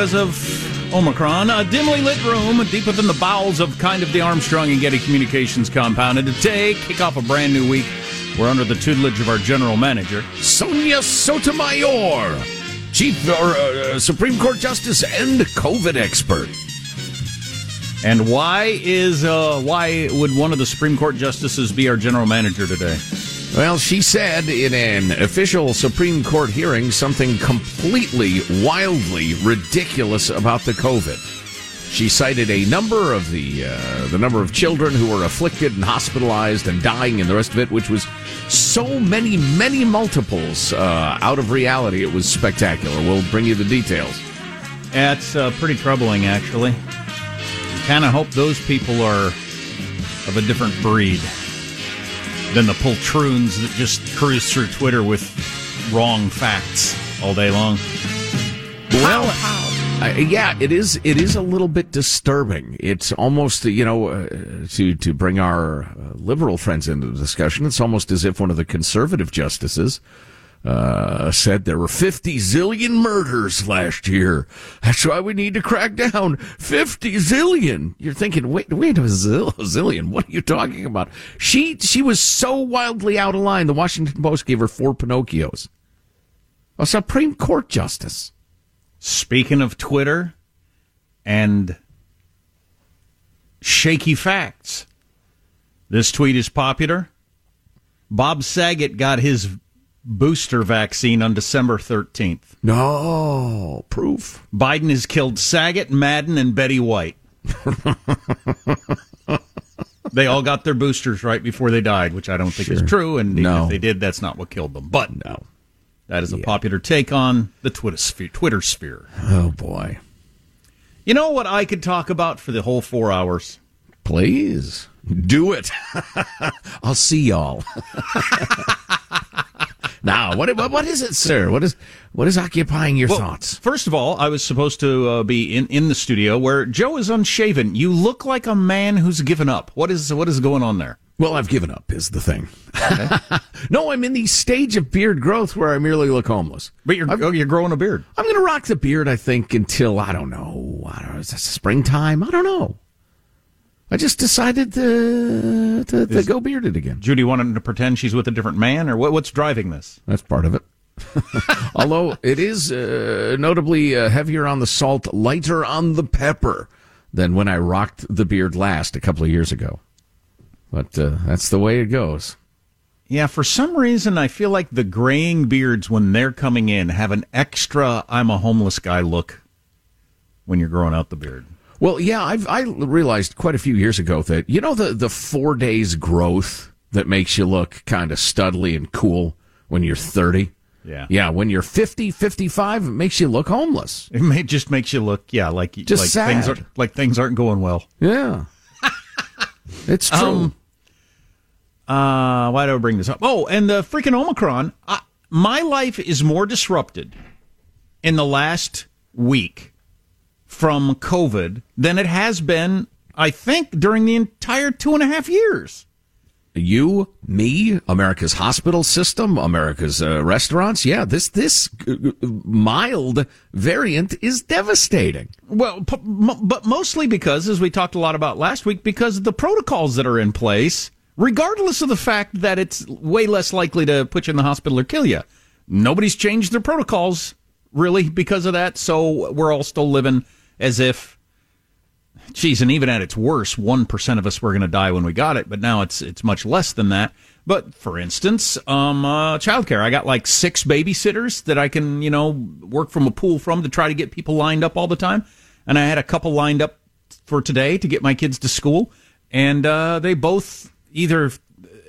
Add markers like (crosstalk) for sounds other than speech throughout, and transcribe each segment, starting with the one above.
because of Omicron, a dimly lit room deep within the bowels of kind of the Armstrong and Getty Communications compound. And today, kick off a brand new week. We're under the tutelage of our general manager, Sonia Sotomayor, Chief or uh, Supreme Court Justice and COVID expert. And why is uh, why would one of the Supreme Court justices be our general manager today? Well, she said in an official Supreme Court hearing something completely, wildly ridiculous about the COVID. She cited a number of the uh, the number of children who were afflicted and hospitalized and dying and the rest of it, which was so many, many multiples uh, out of reality. It was spectacular. We'll bring you the details. That's uh, pretty troubling, actually. Kind of hope those people are of a different breed than the poltroons that just cruise through Twitter with wrong facts all day long. Well, uh, yeah, it is. It is a little bit disturbing. It's almost, you know, uh, to to bring our uh, liberal friends into the discussion. It's almost as if one of the conservative justices uh, said there were 50 zillion murders last year. That's why we need to crack down. 50 zillion. You're thinking, wait, wait a zill- zillion. What are you talking about? She she was so wildly out of line. The Washington Post gave her four Pinocchios. A Supreme Court justice. Speaking of Twitter and shaky facts, this tweet is popular. Bob Saget got his booster vaccine on December 13th. No proof. Biden has killed Saget, Madden, and Betty White. (laughs) they all got their boosters right before they died, which I don't think is true. And No. if they did, that's not what killed them. But No. that is a popular take on the Twitter sphere. Twitter sphere. Oh boy. You know what I could talk about for the whole four hours? Please do it. (laughs) I'll see y'all. (laughs) now, what, what what is it, sir? What is what is occupying your Well, thoughts? First of all, I was supposed to uh, be in, in the studio where Joe is unshaven. You look like a man who's given up. What is what is going on there? Well, I've given up. Is the thing. (laughs) no, I'm in the stage of beard growth where I merely look homeless. But you're oh, you're growing a beard. I'm going to rock the beard. I think until I don't know. I don't know. Is this springtime? I don't know. I just decided to to, to go bearded again. Judy wanted to pretend she's with a different man, or what, what's driving this? That's part of it. (laughs) Although it is uh, notably uh, heavier on the salt, lighter on the pepper than when I rocked the beard last a couple of years ago. But uh, that's the way it goes. Yeah, for some reason, I feel like the graying beards when they're coming in have an extra "I'm a homeless guy" look when you're growing out the beard. Well, yeah, I've I realized quite a few years ago that you know the the four days growth that makes you look kind of studly and cool when you're 30. Yeah. Yeah, when you're 50, 55, it makes you look homeless. It may, just makes you look, yeah, like Just like sad. things are like things aren't going well. Yeah. (laughs) it's true. Um, Uh, why do I bring this up? Oh, and the freaking Omicron. I, my life is more disrupted in the last week from COVID than it has been, I think, during the entire two and a half years. you, me, America's hospital system, America's uh, restaurants. Yeah, this this uh, mild variant is devastating. Well, p- m- but mostly because, as we talked a lot about last week, because of the protocols that are in place, regardless of the fact that it's way less likely to put you in the hospital or kill you. Nobody's changed their protocols really because of that, so we're all still living as if. Geez, and even at its worst, one percent of us were going to die when we got it, but now it's it's much less than that. But for instance, um, uh, childcare, I got like six babysitters that I can you know work from a pool from to try to get people lined up all the time, and I had a couple lined up for today to get my kids to school, and uh, they both either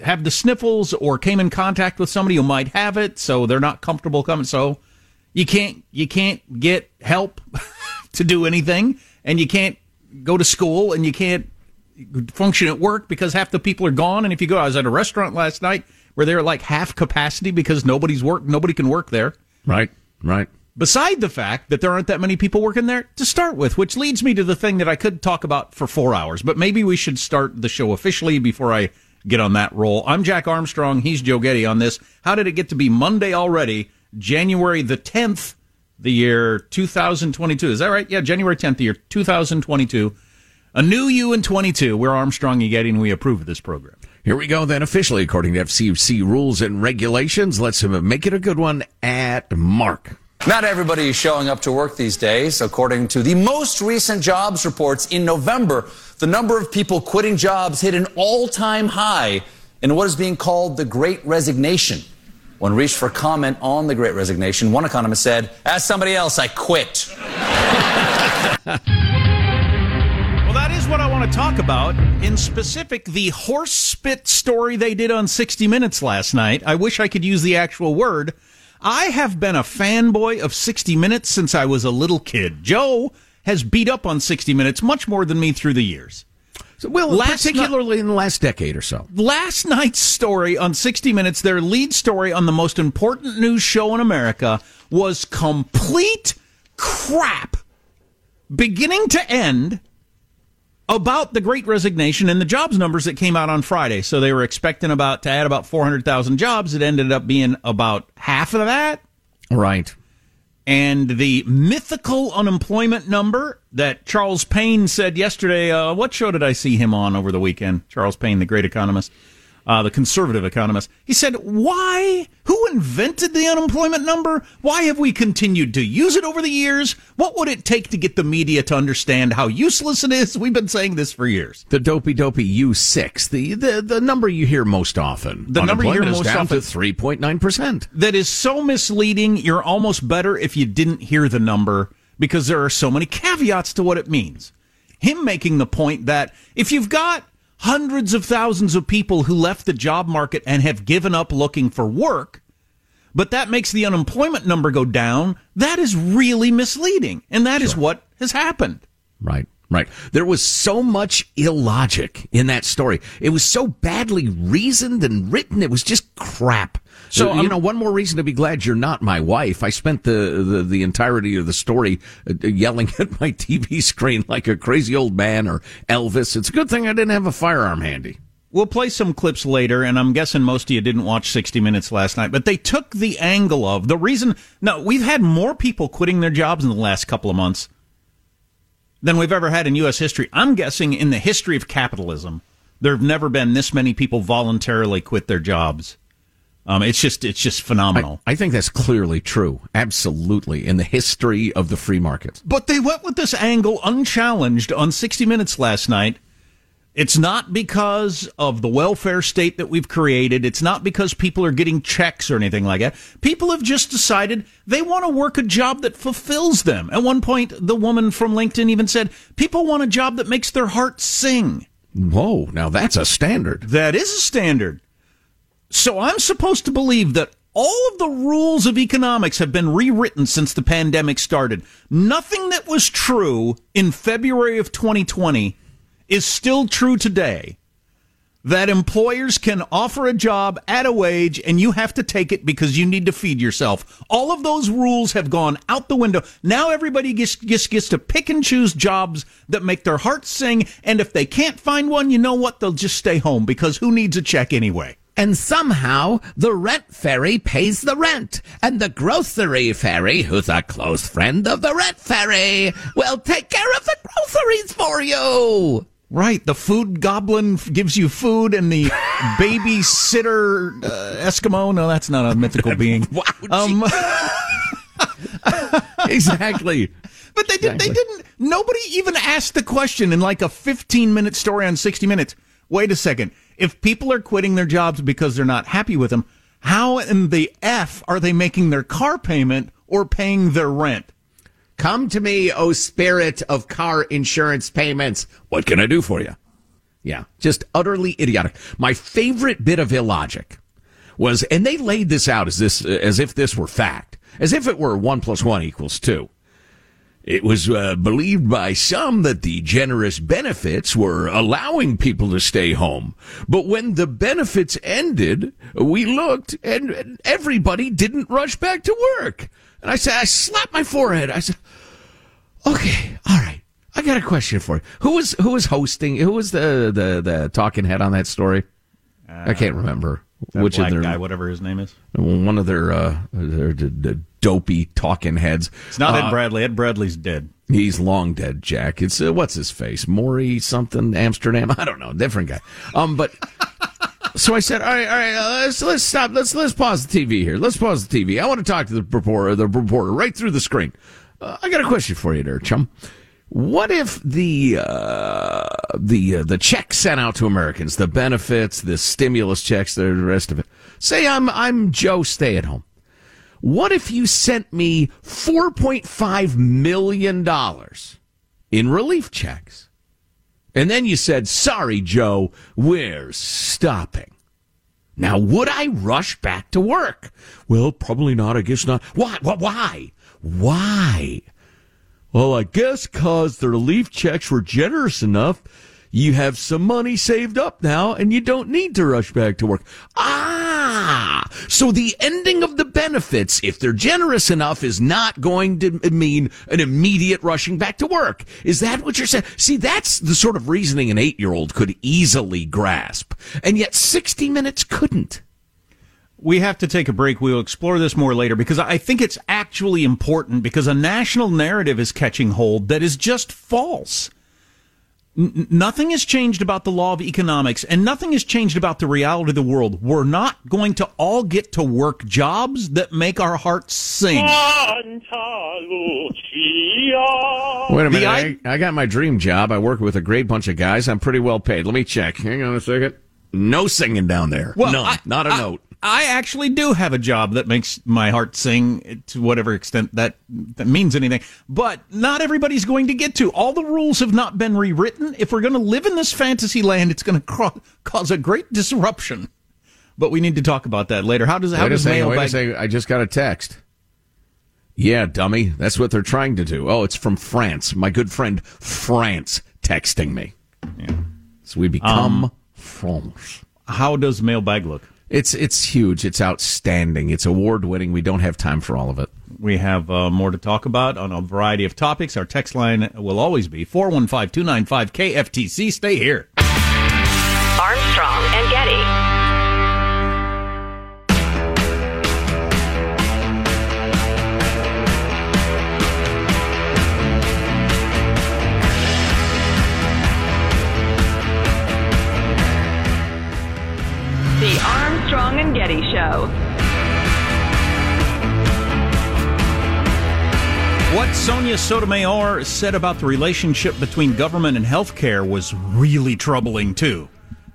have the sniffles or came in contact with somebody who might have it, so they're not comfortable coming. So you can't you can't get help (laughs) to do anything, and you can't go to school, and you can't function at work because half the people are gone. And if you go, I was at a restaurant last night where they're like half capacity because nobody's work, nobody can work there. Right, right. Beside the fact that there aren't that many people working there to start with, which leads me to the thing that I could talk about for four hours, but maybe we should start the show officially before I get on that roll. I'm Jack Armstrong. He's Joe Getty on this. How did it get to be Monday already? January the 10th, the year 2022. Is that right? Yeah, January 10th, the year 2022. A new you in 22. We're Armstrong and Getty, and we approve of this program. Here we go then officially according to FCC rules and regulations. Let's make it a good one at Mark. Not everybody is showing up to work these days. According to the most recent jobs reports in November, the number of people quitting jobs hit an all-time high in what is being called the Great Resignation. When reached for comment on the Great Resignation, one economist said, Ask somebody else, I quit. (laughs) well, that is what I want to talk about. In specific, the horse spit story they did on 60 Minutes last night. I wish I could use the actual word I have been a fanboy of 60 Minutes since I was a little kid. Joe has beat up on 60 Minutes much more than me through the years. So, well, last particularly in the last decade or so. Last night's story on 60 Minutes, their lead story on the most important news show in America, was complete crap. Beginning to end, about the great resignation and the jobs numbers that came out on Friday. So they were expecting about to add about 400,000 jobs. It ended up being about half of that. Right. And the mythical unemployment number that Charles Payne said yesterday, uh, what show did I see him on over the weekend? Charles Payne, the great economist uh, the conservative economist. He said, Why? Who invented the unemployment number? Why have we continued to use it over the years? What would it take to get the media to understand how useless it is? We've been saying this for years. The dopey dopey U6, the, the, the number you hear most often. The number you hear most down often. to 3.9%. That is so misleading. You're almost better if you didn't hear the number because there are so many caveats to what it means. Him making the point that if you've got hundreds of thousands of people who left the job market and have given up looking for work, but that makes the unemployment number go down. That is really misleading. And that sure. is what has happened. Right. Right. There was so much illogic in that story. It was so badly reasoned and written. It was just crap. So you um, know, one more reason to be glad you're not my wife. I spent the the, the entirety of the story uh, yelling (laughs) at my TV screen like a crazy old man or Elvis. It's a good thing I didn't have a firearm handy. We'll play some clips later, and I'm guessing most of you didn't watch 60 Minutes last night, but they took the angle of the reason. No, we've had more people quitting their jobs in the last couple of months than we've ever had in U.S. history. I'm guessing in the history of capitalism, there have never been this many people voluntarily quit their jobs. Um, it's just it's just phenomenal. I, I, think that's clearly true, absolutely, in the history of the free market. But they went with this angle unchallenged on 60 Minutes last night. It's not because of the welfare state that we've created. It's not because people are getting checks or anything like that. People have just decided they want to work a job that fulfills them. At one point, the woman from LinkedIn even said, people want a job that makes their heart sing. Whoa, now that's a standard. That is a standard. So I'm supposed to believe that all of the rules of economics have been rewritten since the pandemic started. Nothing that was true in February of 2020 is still true today. That employers can offer a job at a wage and you have to take it because you need to feed yourself. All of those rules have gone out the window. Now everybody gets, gets, gets to pick and choose jobs that make their hearts sing. And if they can't find one, you know what? They'll just stay home because who needs a check anyway? And somehow the rent fairy pays the rent. And the grocery fairy, who's a close friend of the rent fairy, will take care of the groceries for you. Right. The food goblin gives you food, and the (laughs) babysitter uh, Eskimo. No, that's not a mythical being. um, (laughs) exactly. But they did. Exactly. They didn't. Nobody even asked the question in like a 15 minute story on 60 Minutes. Wait a second if people are quitting their jobs because they're not happy with them, how in the F are they making their car payment or paying their rent? Come to me, O spirit of car insurance payments. What can I do for you? Yeah, just utterly idiotic. My favorite bit of illogic was, and they laid this out as this, as if this were fact, as if it were one plus one equals two. It was uh, believed by some that the generous benefits were allowing people to stay home. But when the benefits ended, we looked and everybody didn't rush back to work. And I said, I slapped my forehead. I said, okay, all right. I got a question for you. Who was who was hosting? Who was the the the talking head on that story? I can't remember which black of their guy, whatever his name is. one of their uh their, the, the dopey talking heads. It's not Uh, Ed Bradley. Ed Bradley's dead. He's long dead, Jack. It's uh, what's his face, Morey something Amsterdam. (laughs) I don't know, different guy. Um, but (laughs) so I said, all right, all right, uh, let's let's stop. Let's let's pause the TV here. Let's pause the TV. I want to talk to the reporter, the reporter right through the screen. Uh, I got a question for you, there, chum. What if the uh, the uh, the checks sent out to Americans, the benefits, the stimulus checks, the rest of it? Say I'm I'm Joe, stay at home. What if you sent me $4.5 million in relief checks? And then you said, sorry, Joe, we're stopping. Now, would I rush back to work? Well, probably not. I guess not. Why? Why? Why? Well, I guess cause the relief checks were generous enough. You have some money saved up now and you don't need to rush back to work. Ah! So the ending of the benefits, if they're generous enough, is not going to mean an immediate rushing back to work. Is that what you're saying? See, that's the sort of reasoning an eight year old could easily grasp. And yet 60 minutes couldn't. We have to take a break. We'll explore this more later because I think it's actually important because a national narrative is catching hold that is just false. N- nothing has changed about the law of economics and nothing has changed about the reality of the world. We're not going to all get to work jobs that make our hearts sing. Wait a minute. I, I got my dream job. I work with a great bunch of guys. I'm pretty well paid. Let me check. Hang on a second. No singing down there. None. I- not a I- note. I actually do have a job that makes my heart sing to whatever extent that that means anything. But not everybody's going to get to. All the rules have not been rewritten. If we're going to live in this fantasy land, it's going to cro- cause a great disruption. But we need to talk about that later. How does how Wait does second. Wait a mailbag? second. I just got a text. Yeah, dummy. That's what they're trying to do. Oh, it's from France. My good friend France texting me. Yeah. So we become um, France. How does mailbag look? It's it's huge. It's outstanding. It's award winning. We don't have time for all of it. We have uh, more to talk about on a variety of topics. Our text line will always be 415 295 KFTC. Stay here. Sonia Sotomayor said about the relationship between government and healthcare was really troubling too.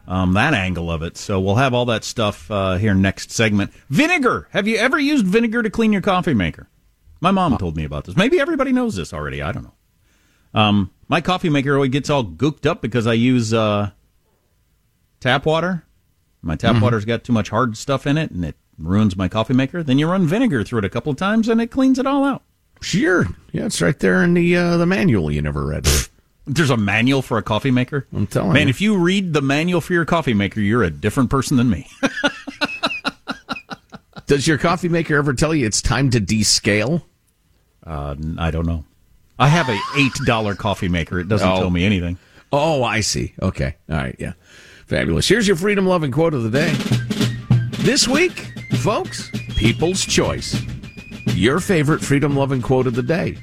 Um, that angle of it. So we'll have all that stuff uh, here next segment. Vinegar. Have you ever used vinegar to clean your coffee maker? My mom told me about this. Maybe everybody knows this already. I don't know. Um, my coffee maker always gets all gooked up because I use uh, tap water. My tap water's got too much hard stuff in it, and it ruins my coffee maker. Then you run vinegar through it a couple of times, and it cleans it all out. Sure. Yeah, it's right there in the uh, the manual you never read. There's a manual for a coffee maker. I'm telling you. Man, you. if you read the manual for your coffee maker, you're a different person than me. (laughs) Does your coffee maker ever tell you it's time to descale? Uh, I don't know. I have a eight dollar coffee maker. It doesn't Oh. tell me anything. Oh, I see. Okay. All right. Yeah. Fabulous. Here's your freedom loving quote of the day. This week, folks, people's choice. Your favorite freedom loving quote of the day.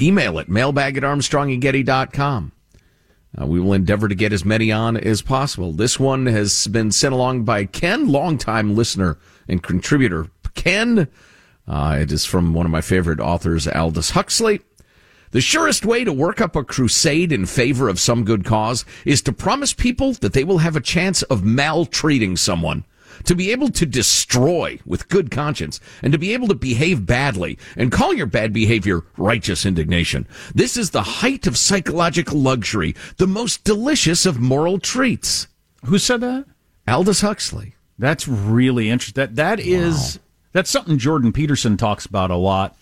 Email it, mailbag at armstrongandgetty.com. Uh, we will endeavor to get as many on as possible. This one has been sent along by Ken, longtime listener and contributor. Ken, uh, it is from one of my favorite authors, Aldous Huxley. The surest way to work up a crusade in favor of some good cause is to promise people that they will have a chance of maltreating someone. To be able to destroy with good conscience and to be able to behave badly and call your bad behavior righteous indignation. This is the height of psychological luxury, the most delicious of moral treats. Who said that? Aldous Huxley. That's really interesting. That that is that's something Jordan Peterson talks about a lot.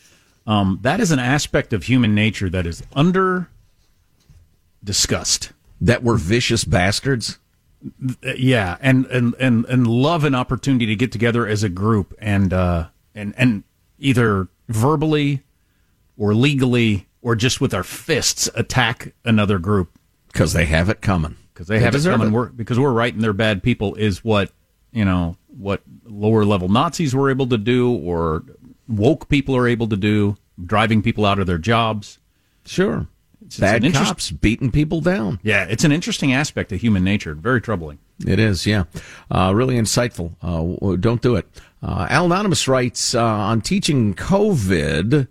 Um, that is an aspect of human nature that is under discussed. That we're vicious bastards. Yeah, and, and and and love an opportunity to get together as a group and uh, and and either verbally or legally or just with our fists attack another group because they have it coming. Because they, they have it coming. It. We're, because we're right and they're bad people is what you know what lower level Nazis were able to do or woke people are able to do, driving people out of their jobs. Sure. It's, Bad cops beating people down. Yeah, it's an interesting aspect of human nature. Very troubling. It is, yeah. Uh, really insightful. Uh, don't do it. Uh, Al Anonymous writes uh, on teaching COVID.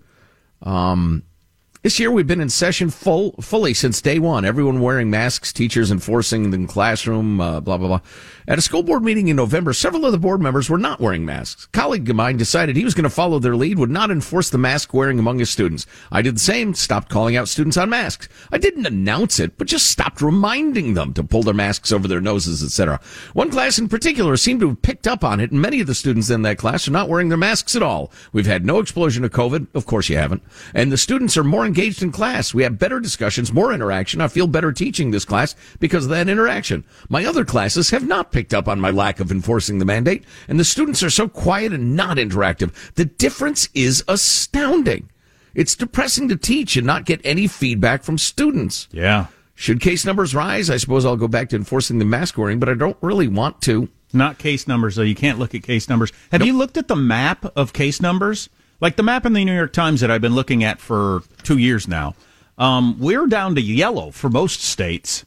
Um, this year we've been in session full fully since day one. Everyone wearing masks, teachers enforcing the classroom, uh, blah blah blah. At a school board meeting in November, several of the board members were not wearing masks. A colleague of mine decided he was going to follow their lead, would not enforce the mask wearing among his students. I did the same, stopped calling out students on masks. I didn't announce it, but just stopped reminding them to pull their masks over their noses, etc. One class in particular seemed to have picked up on it, and many of the students in that class are not wearing their masks at all. We've had no explosion of COVID. Of course you haven't. And the students are more engaged in class. We have better discussions, more interaction. I feel better teaching this class because of that interaction. My other classes have not picked up on my lack of enforcing the mandate, and the students are so quiet and not interactive. The difference is astounding. It's depressing to teach and not get any feedback from students. Yeah. Should case numbers rise, I suppose I'll go back to enforcing the mask wearing, but I don't really want to. Not case numbers, though. You can't look at case numbers. Have nope. you looked at the map of case numbers? Like the map in the New York Times that I've been looking at for two years now. Um, we're down to yellow for most states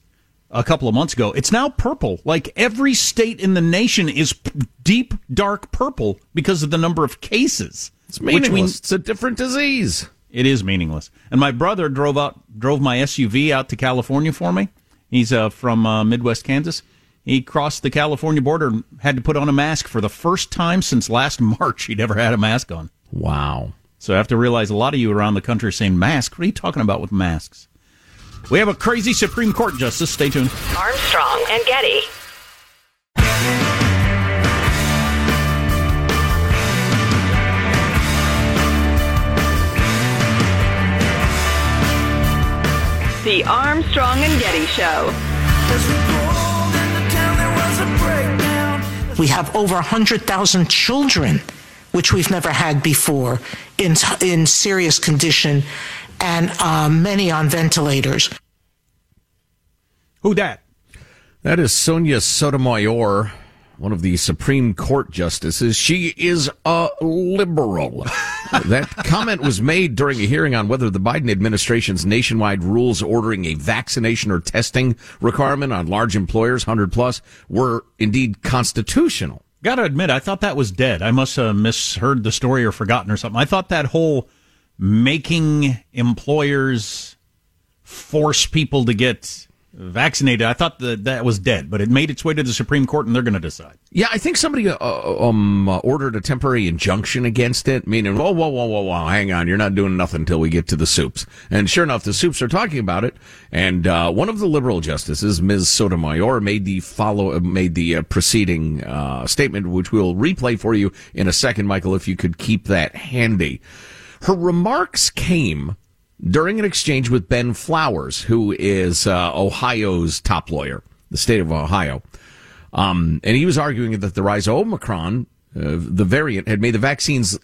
a couple of months ago. It's now purple. Like every state in the nation is p- deep, dark purple because of the number of cases. It's meaningless. Means, it's a different disease. It is meaningless. And my brother drove out, drove my SUV out to California for me. He's uh, from uh, Midwest Kansas. He crossed the California border and had to put on a mask for the first time since last (laughs) March. He'd ever had a mask on. Wow. So I have to realize a lot of you around the country are saying mask. What are you talking about with masks? We have a crazy Supreme Court justice. Stay tuned. Armstrong and Getty. The Armstrong and Getty Show. We have over 100,000 children, which we've never had before, in, in serious condition and uh, many on ventilators. Who that? That is Sonia Sotomayor, one of the Supreme Court justices. She is a liberal. (laughs) that comment was made during a hearing on whether the Biden administration's nationwide rules ordering a vaccination or testing requirement on large employers, 100 plus, were indeed constitutional. Got to admit, I thought that was dead. I must have misheard the story or forgotten or something. I thought that whole making employers force people to get vaccinated. I thought that that was dead, but it made its way to the Supreme Court, and they're going to decide. Yeah, I think somebody uh, um, uh, ordered a temporary injunction against it, meaning, whoa, whoa, whoa, whoa, whoa, hang on, you're not doing nothing until we get to the soups. And sure enough, the soups are talking about it, and uh, one of the liberal justices, Ms. Sotomayor, made the follow uh, made the uh, preceding uh, statement, which we'll replay for you in a second, Michael, if you could keep that handy. Her remarks came during an exchange with Ben Flowers, who is uh, Ohio's top lawyer, the state of Ohio. Um, and he was arguing that the rise of Omicron, uh, the variant, had made the vaccines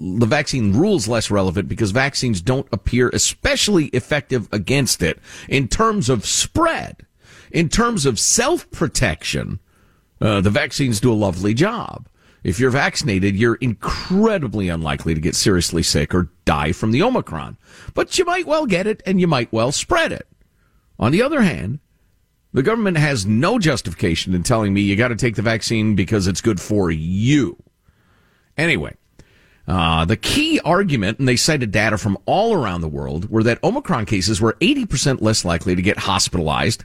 the vaccine rules less relevant because vaccines don't appear especially effective against it in terms of spread. In terms of self protection, uh, the vaccines do a lovely job. If you're vaccinated, you're incredibly unlikely to get seriously sick or die from the Omicron. But you might well get it and you might well spread it. On the other hand, the government has no justification in telling me you got to take the vaccine because it's good for you. Anyway, uh, the key argument, and they cited data from all around the world, were that Omicron cases were 80% less likely to get hospitalized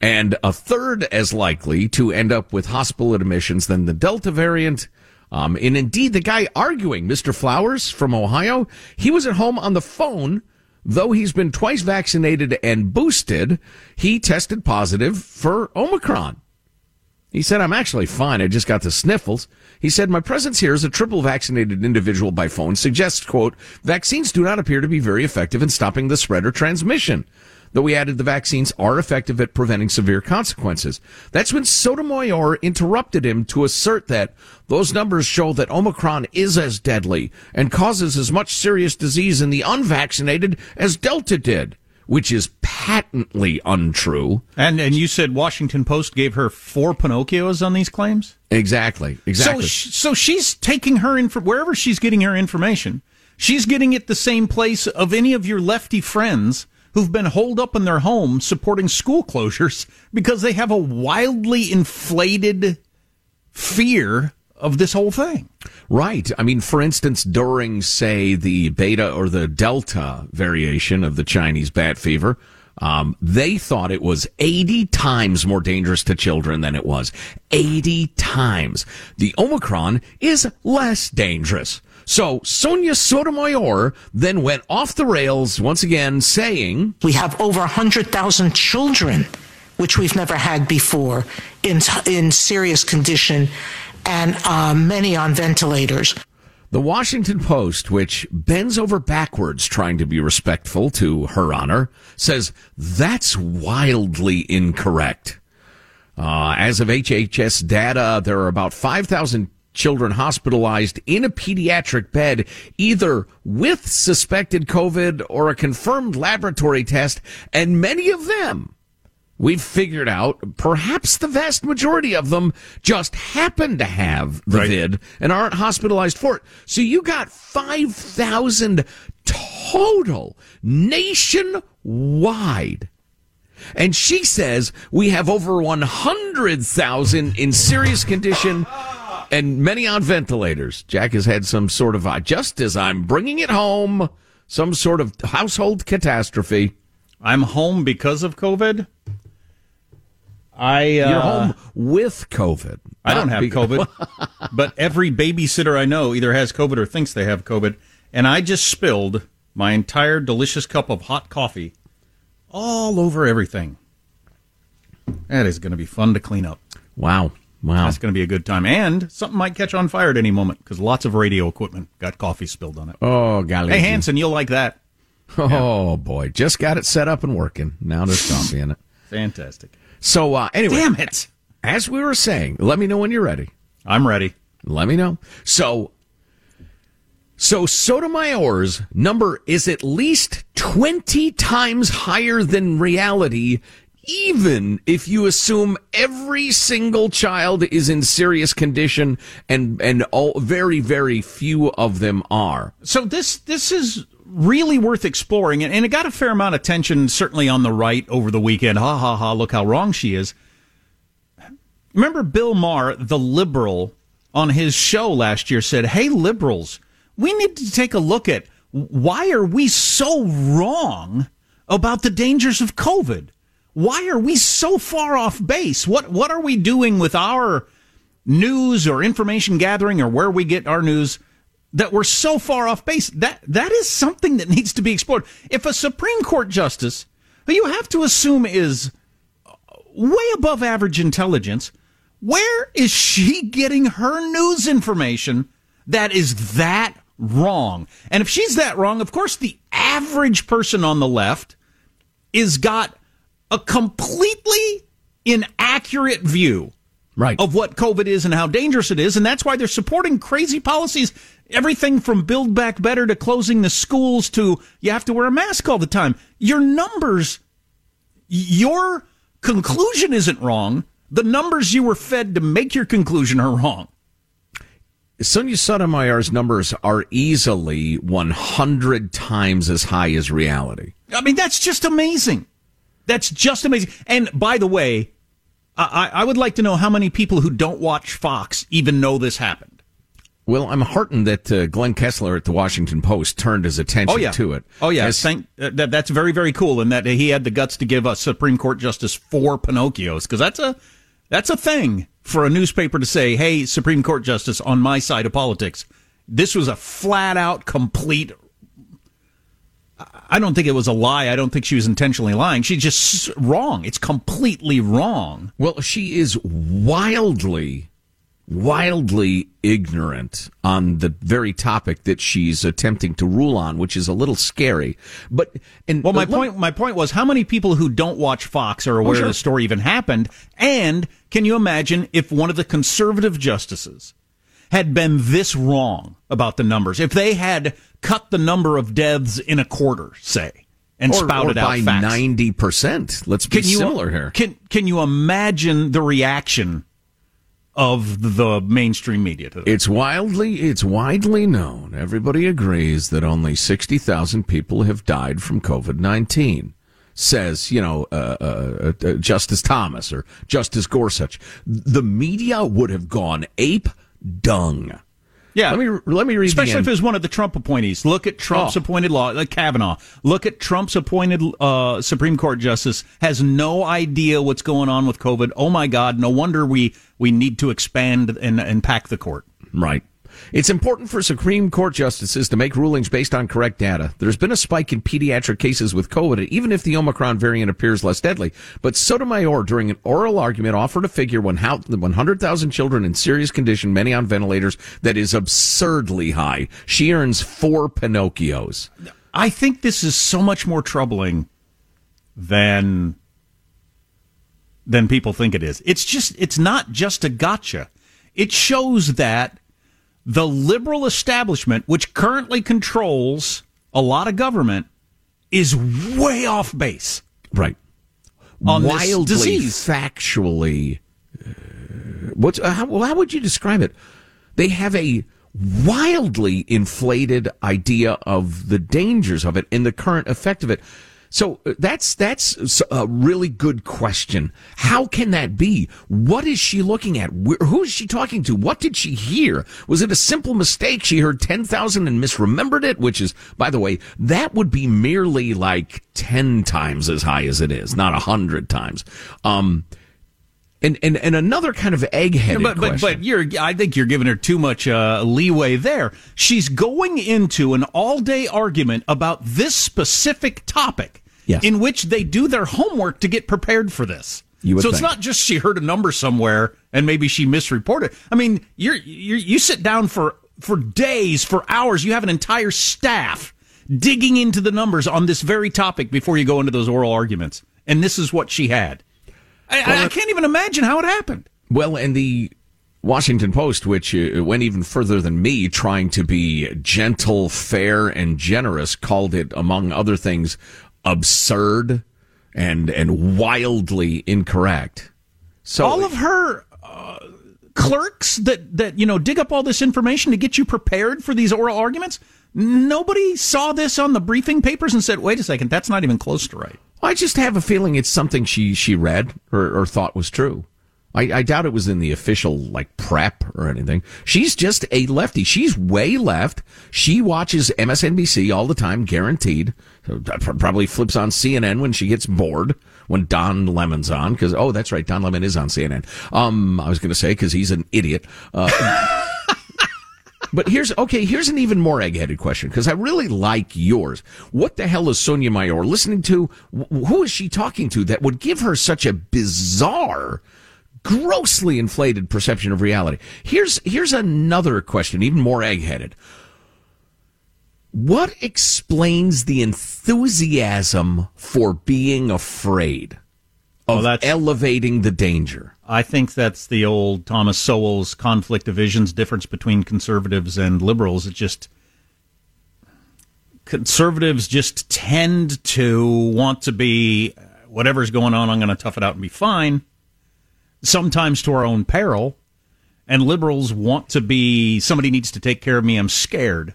and a third as likely to end up with hospital admissions than the Delta variant. Um, and indeed, the guy arguing, Mr. Flowers from Ohio, he was at home on the phone. Though he's been twice vaccinated and boosted, he tested positive for Omicron. He said, I'm actually fine. I just got the sniffles. He said, my presence here as a triple vaccinated individual by phone suggests, quote, vaccines do not appear to be very effective in stopping the spread or transmission. Though we added the vaccines are effective at preventing severe consequences. That's when Sotomayor interrupted him to assert that those numbers show that Omicron is as deadly and causes as much serious disease in the unvaccinated as Delta did which is patently untrue. And and you said Washington Post gave her four Pinocchios on these claims. Exactly. Exactly. So, sh- so she's taking her in wherever she's getting her information. She's getting it the same place of any of your lefty friends who've been holed up in their home supporting school closures because they have a wildly inflated fear of this whole thing. Right. I mean, for instance, during, say, the beta or the delta variation of the Chinese bat fever, um, they thought it was 80 times more dangerous to children than it was. 80 times. The Omicron is less dangerous. So Sonia Sotomayor then went off the rails once again saying, We have over 100,000 children, which we've never had before, in, in serious condition and uh, many on ventilators. The Washington Post, which bends over backwards trying to be respectful to her honor, says that's wildly incorrect. Uh, as of HHS data, there are about 5,000 children hospitalized in a pediatric bed, either with suspected COVID or a confirmed laboratory test, and many of them we've figured out perhaps the vast majority of them just happen to have the right. vid and aren't hospitalized for it. So you got 5,000 total nationwide. And she says we have over 100,000 in serious condition and many on ventilators. Jack has had some sort of, uh, just as I'm bringing it home, some sort of household catastrophe. I'm home because of COVID. I uh, you're home with COVID. I don't have COVID, (laughs) but every babysitter I know either has COVID or thinks they have COVID, and I just spilled my entire delicious cup of hot coffee all over everything. That is going to be fun to clean up. Wow. Wow. That's going to be a good time. And something might catch on fire at any moment because lots of radio equipment got coffee spilled on it. Oh, golly. Hey, Hanson, you'll like that. (laughs) Oh, yeah. boy. Just got it set up and working. Now there's coffee in it. (laughs) Fantastic. So uh, anyway, damn it! As we were saying, let me know when you're ready. I'm ready. Let me know. So, so Sotomayor's number is at least twenty times higher than reality. Even if you assume every single child is in serious condition and, and all, very, very few of them are. So this, this is really worth exploring, and, and it got a fair amount of attention, certainly on the right over the weekend. Ha ha ha! Look how wrong she is. Remember Bill Maher, the liberal, on his show last year said, "Hey, liberals, we need to take a look at why are we so wrong about the dangers of COVID? Why are we so far off base? What what are we doing with our news or information gathering or where we get our news?" that we're so far off base. That that is something that needs to be explored. If a Supreme Court justice, who you have to assume is way above average intelligence, where is she getting her news information that is that wrong? And if she's that wrong, of course the average person on the left is got a completely inaccurate view right. of what COVID is and how dangerous it is. And that's why they're supporting crazy policies Everything from Build Back Better to closing the schools to you have to wear a mask all the time. Your numbers, your conclusion isn't wrong. The numbers you were fed to make your conclusion are wrong. Sonia Sotomayor's numbers are easily 100 times as high as reality. I mean, that's just amazing. That's just amazing. And by the way, I, I would like to know how many people who don't watch Fox even know this happened. Well, I'm heartened that uh, Glenn Kessler at the Washington Post turned his attention oh, yeah. to it. Oh yeah, As, Thank, uh, that, that's very very cool, and that he had the guts to give a Supreme Court justice four Pinocchios because that's a that's a thing for a newspaper to say, "Hey, Supreme Court justice on my side of politics." This was a flat out complete. I don't think it was a lie. I don't think she was intentionally lying. She's just wrong. It's completely wrong. Well, she is wildly wildly ignorant on the very topic that she's attempting to rule on, which is a little scary. But and well, my point my point was how many people who don't watch Fox are aware oh, sure. the story even happened, and can you imagine if one of the conservative justices had been this wrong about the numbers, if they had cut the number of deaths in a quarter, say, and or, spouted or out by ninety percent. Let's be Can you similar here. Can can you imagine the reaction of the mainstream media to? It's wildly it's widely known. Everybody agrees that only sixty thousand people have died from COVID nineteen. Says you know uh, uh, uh, Justice Thomas or Justice Gorsuch. The media would have gone ape dung. Yeah. Let me let me read Especially if it was one of the Trump appointees. Look at Trump's Oh. appointed law, like Kavanaugh. Look at Trump's appointed uh, Supreme Court justice has no idea what's going on with COVID. Oh my God! No wonder we we need to expand and and pack the court. Right. It's important for Supreme Court justices to make rulings based on correct data. There's been a spike in pediatric cases with COVID, even if the Omicron variant appears less deadly. But Sotomayor, during an oral argument, offered a figure when how- 100,000 children in serious condition, many on ventilators, that is absurdly high. She earns four Pinocchios. I think this is so much more troubling than than people think it is. It's just it's not just a gotcha. It shows that the liberal establishment, which currently controls a lot of government, is way off base. Right. On this Wildly, disease. factually. Uh, what's uh, how, how would you describe it? They have a wildly inflated idea of the dangers of it and the current effect of it. So uh, that's that's a really good question. How can that be? What is she looking at? Who is she talking to? What did she hear? Was it a simple mistake? She heard 10,000 and misremembered it, which is, by the way, that would be merely like 10 times as high as it is, not 100 times. Um, and, and, and another kind of eggheaded but but but you're I think you're giving her too much uh, leeway there. She's going into an all day argument about this specific topic, Yes. in which they do their homework to get prepared for this. So it's not just she heard a number somewhere and maybe she misreported. I mean, you're, you're you sit down for for days, for hours. You have an entire staff digging into the numbers on this very topic before you go into those oral arguments, and this is what she had. I, I, I can't even imagine how it happened. Well, and the Washington Post, which uh, went even further than me, trying to be gentle, fair, and generous, called it, among other things, absurd and and wildly incorrect. So all of her uh, clerks that that you know dig up all this information to get you prepared for these oral arguments. Nobody saw this on the briefing papers and said, "Wait a second, that's not even close to right." I just have a feeling it's something she she read or, or thought was true. I, I doubt it was in the official like prep or anything. She's just a lefty. She's way left. She watches MSNBC all the time, guaranteed. Probably flips on CNN when she gets bored when Don Lemon's on because oh that's right, Don Lemon is on CNN. Um, I was going to say because he's an idiot. Uh, (laughs) But here's okay. Here's an even more egg-headed question because I really like yours. What the hell is Sonia Mayor listening to? Who is she talking to that would give her such a bizarre, grossly inflated perception of reality? Here's here's another question, even more egg-headed. What explains the enthusiasm for being afraid of Oh, elevating the danger? I think that's the old Thomas Sowell's conflict of visions, difference between conservatives and liberals. It just conservatives just tend to want to be whatever's going on. I'm going to tough it out and be fine. Sometimes to our own peril, and liberals want to be somebody needs to take care of me. I'm scared.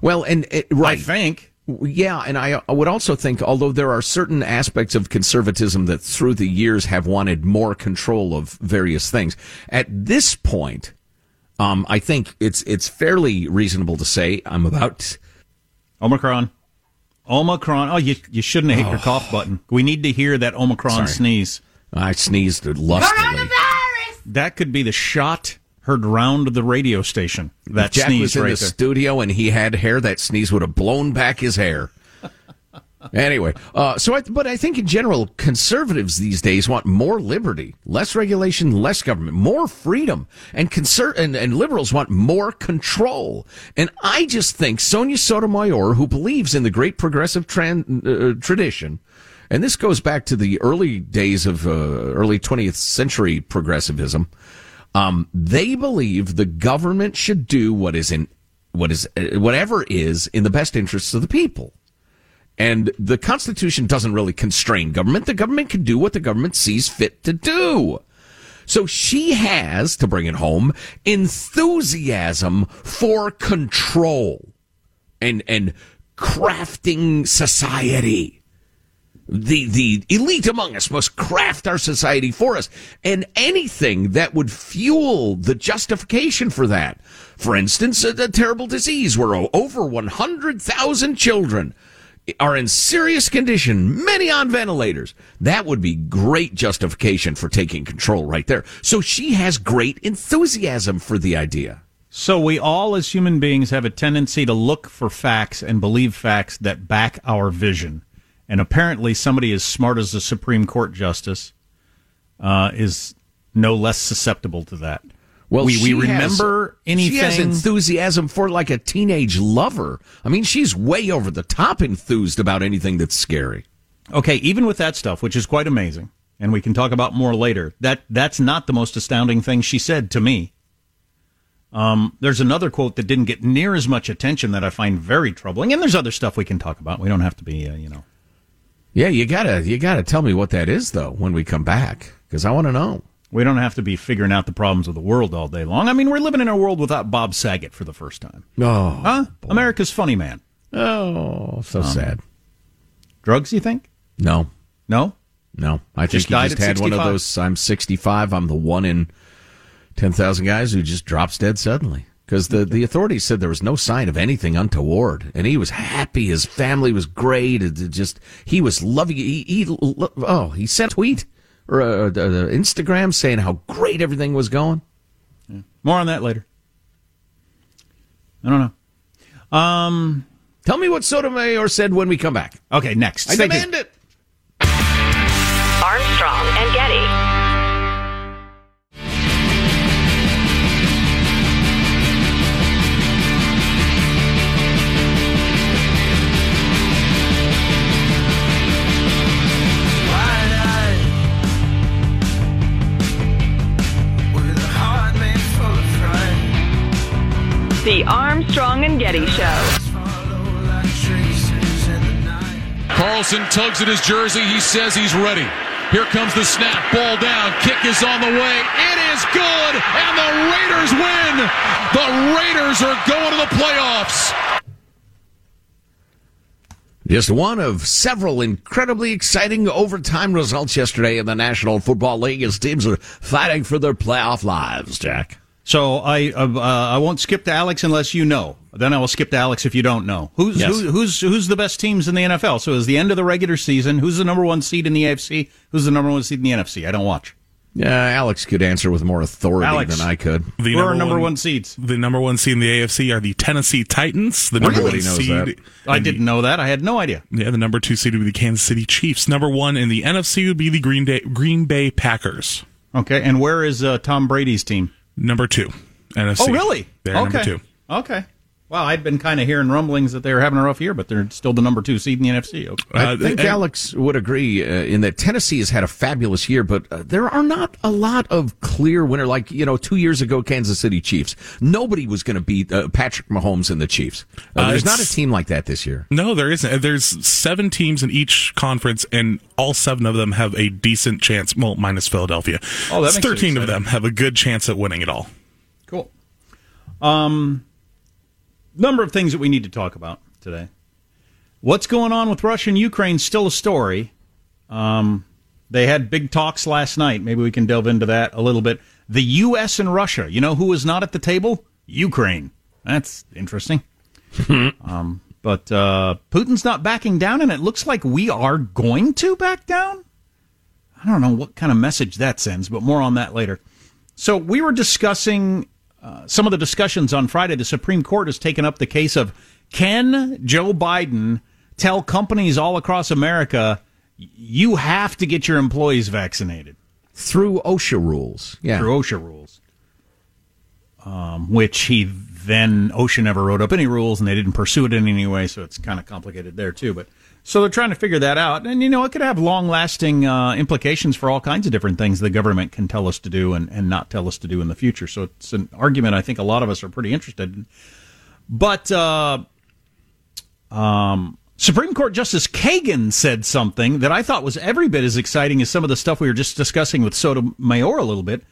Well, and uh, right, I think. Yeah, and I, I would also think, although there are certain aspects of conservatism that through the years have wanted more control of various things, at this point, um, I think it's it's fairly reasonable to say I'm about. Omicron. Omicron. Oh, you you shouldn't have hit your cough button. We need to hear that Omicron Sorry. sneeze. I sneezed lustily. That could be the shot heard round the radio station. That Jack sneeze was in right the there. studio and he had hair. That sneeze would have blown back his hair. (laughs) Anyway, uh, so I, but I think in general, conservatives these days want more liberty, less regulation, less government, more freedom, and conser- and, and liberals want more control. And I just think Sonia Sotomayor, who believes in the great progressive tran- uh, tradition, and this goes back to the early days of uh, early 20th century progressivism. Um, they believe the government should do what is in what is uh, whatever is in the best interests of the people. And the Constitution doesn't really constrain government. The government can do what the government sees fit to do. So she has, to bring it home, enthusiasm for control and, and crafting society. The, the elite among us must craft our society for us. And anything that would fuel the justification for that. For instance, a, a terrible disease where over 100,000 children are in serious condition, many on ventilators. That would be great justification for taking control right there. So she has great enthusiasm for the idea. So we all, as human beings, have a tendency to look for facts and believe facts that back our vision. And apparently, somebody as smart as the Supreme Court justice uh, is no less susceptible to that. Well, we, we remember has, anything. She has enthusiasm for like a teenage lover. I mean, she's way over the top enthused about anything that's scary. Okay, even with that stuff, which is quite amazing, and we can talk about more later. That that's not the most astounding thing she said to me. Um, there's another quote that didn't get near as much attention that I find very troubling, and there's other stuff we can talk about. We don't have to be, uh, you know. Yeah, you gotta you gotta tell me what that is though when we come back because I want to know. We don't have to be figuring out the problems of the world all day long. I mean, we're living in a world without Bob Saget for the first time. Oh, huh? Boy. America's funny man. Oh, so um, sad. Drugs, you think? No. No? No. I just think he just had 65? one of those I'm 65, I'm the one in 10,000 guys who just drops dead suddenly. Because the, the authorities said there was no sign of anything untoward, and he was happy. His family was great. It just he was loving. He, he oh, he sent a tweet or a, a, a Instagram saying how great everything was going. Yeah. More on that later. I don't know. Um, Tell me what Sotomayor said when we come back. Okay, next. I Stay demand tuned. it. Armstrong and Getty. Carlson tugs at his jersey. He says he's ready. Here comes the snap. Ball down. Kick is on the way. It is good. And the Raiders win. The Raiders are going to the playoffs. Just one of several incredibly exciting overtime results yesterday in the National Football League as teams are fighting for their playoff lives, Jack. So I uh, uh, I won't skip to Alex unless you know. Then I will skip to Alex if you don't know. Who's yes. who, who's who's the best teams in the NFL? So is the end of the regular season. Who's the number one seed in the AFC? Who's the number one seed in the NFC? I don't watch. Yeah, Alex could answer with more authority Alex, than I could. The Who number are number one, one, seeds? The number one seed in the AFC are the Tennessee Titans. The number Everybody one knows seed. That. I didn't know that. I had no idea. Yeah, the number two seed would be the Kansas City Chiefs. Number one in the NFC would be the Green, Day, Green Bay Packers. Okay, and where is uh, Tom Brady's team? Number two. NFC. Oh, really? They're okay. number two. Okay. Well, I'd been kind of hearing rumblings that they were having a rough year, but they're still the number two seed in the NFC. Okay. I uh, think and, Alex would agree uh, in that Tennessee has had a fabulous year, but uh, there are not a lot of clear winner. Like you know, two years ago, Kansas City Chiefs. Nobody was going to beat uh, Patrick Mahomes and the Chiefs. Uh, uh, there's not a team like that this year. No, there isn't. There's seven teams in each conference, and all seven of them have a decent chance. Well, minus Philadelphia. Oh, that makes thirteen of them have a good chance at winning it all. Cool. Um, number of things that we need to talk about today. What's going on with Russia and Ukraine? Still a story. Um, they had big talks last night. Maybe we can delve into that a little bit. The U.S. and Russia. You know who was not at the table? Ukraine. That's interesting. (laughs) um, but uh, Putin's not backing down, and it looks like we are going to back down. I don't know what kind of message that sends, but more on that later. So we were discussing uh, some of the discussions on Friday, the Supreme Court has taken up the case of can Joe Biden tell companies all across America you have to get your employees vaccinated through OSHA rules. Yeah, through OSHA rules. Um, which he then OSHA never wrote up any rules, and they didn't pursue it in any way, so it's kind of complicated there too. But so they're trying to figure that out, and you know it could have long-lasting uh, implications for all kinds of different things the government can tell us to do and, and not tell us to do in the future. So it's an argument I think a lot of us are pretty interested in. But uh, um, Supreme Court Justice Kagan said something that I thought was every bit as exciting as some of the stuff we were just discussing with Sotomayor a little bit.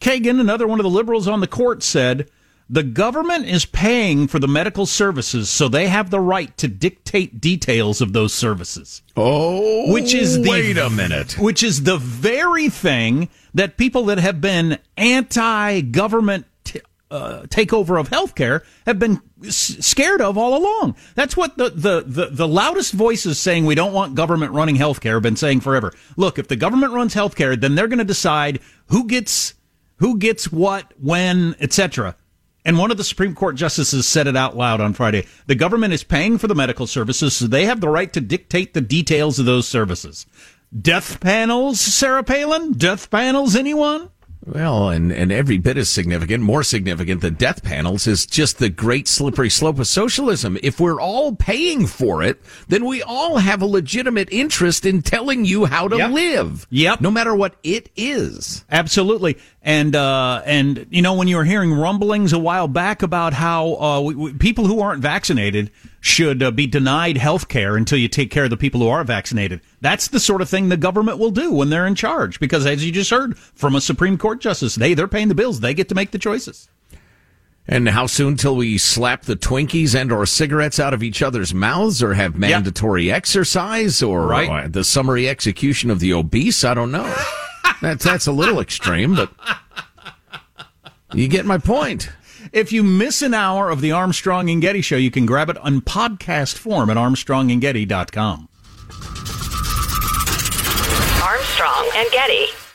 Kagan, another one of the liberals on the court, said the government is paying for the medical services, so they have the right to dictate details of those services. Oh, which is the, wait a minute, which is the very thing that people that have been anti-government t- uh, takeover of healthcare have been s- scared of all along. That's what the, the, the, the loudest voices saying we don't want government running healthcare have been saying forever. Look, if the government runs healthcare, then they're going to decide who gets who gets what, when, etc. And one of the Supreme Court justices said it out loud on Friday. The government is paying for the medical services, so they have the right to dictate the details of those services. Death panels, Sarah Palin? Death panels, anyone? Well, and, and every bit as significant, more significant than death panels is just the great slippery slope of socialism. If we're all paying for it, then we all have a legitimate interest in telling you how to Yep. live. Yep. No matter what it is. Absolutely, and uh, and you know when you were hearing rumblings a while back about how uh, we, we, people who aren't vaccinated should uh, be denied health care until you take care of the people who are vaccinated. That's the sort of thing the government will do when they're in charge, because as you just heard from a Supreme Court justice, they they're paying the bills, they get to make the choices. And how soon till we slap the Twinkies and or cigarettes out of each other's mouths or have mandatory exercise or Right. uh, the summary execution of the obese? I don't know. That's, that's a little extreme, but you get my point. If you miss an hour of the Armstrong and Getty show, you can grab it on podcast form at armstrongandgetty.com. Armstrong and Getty.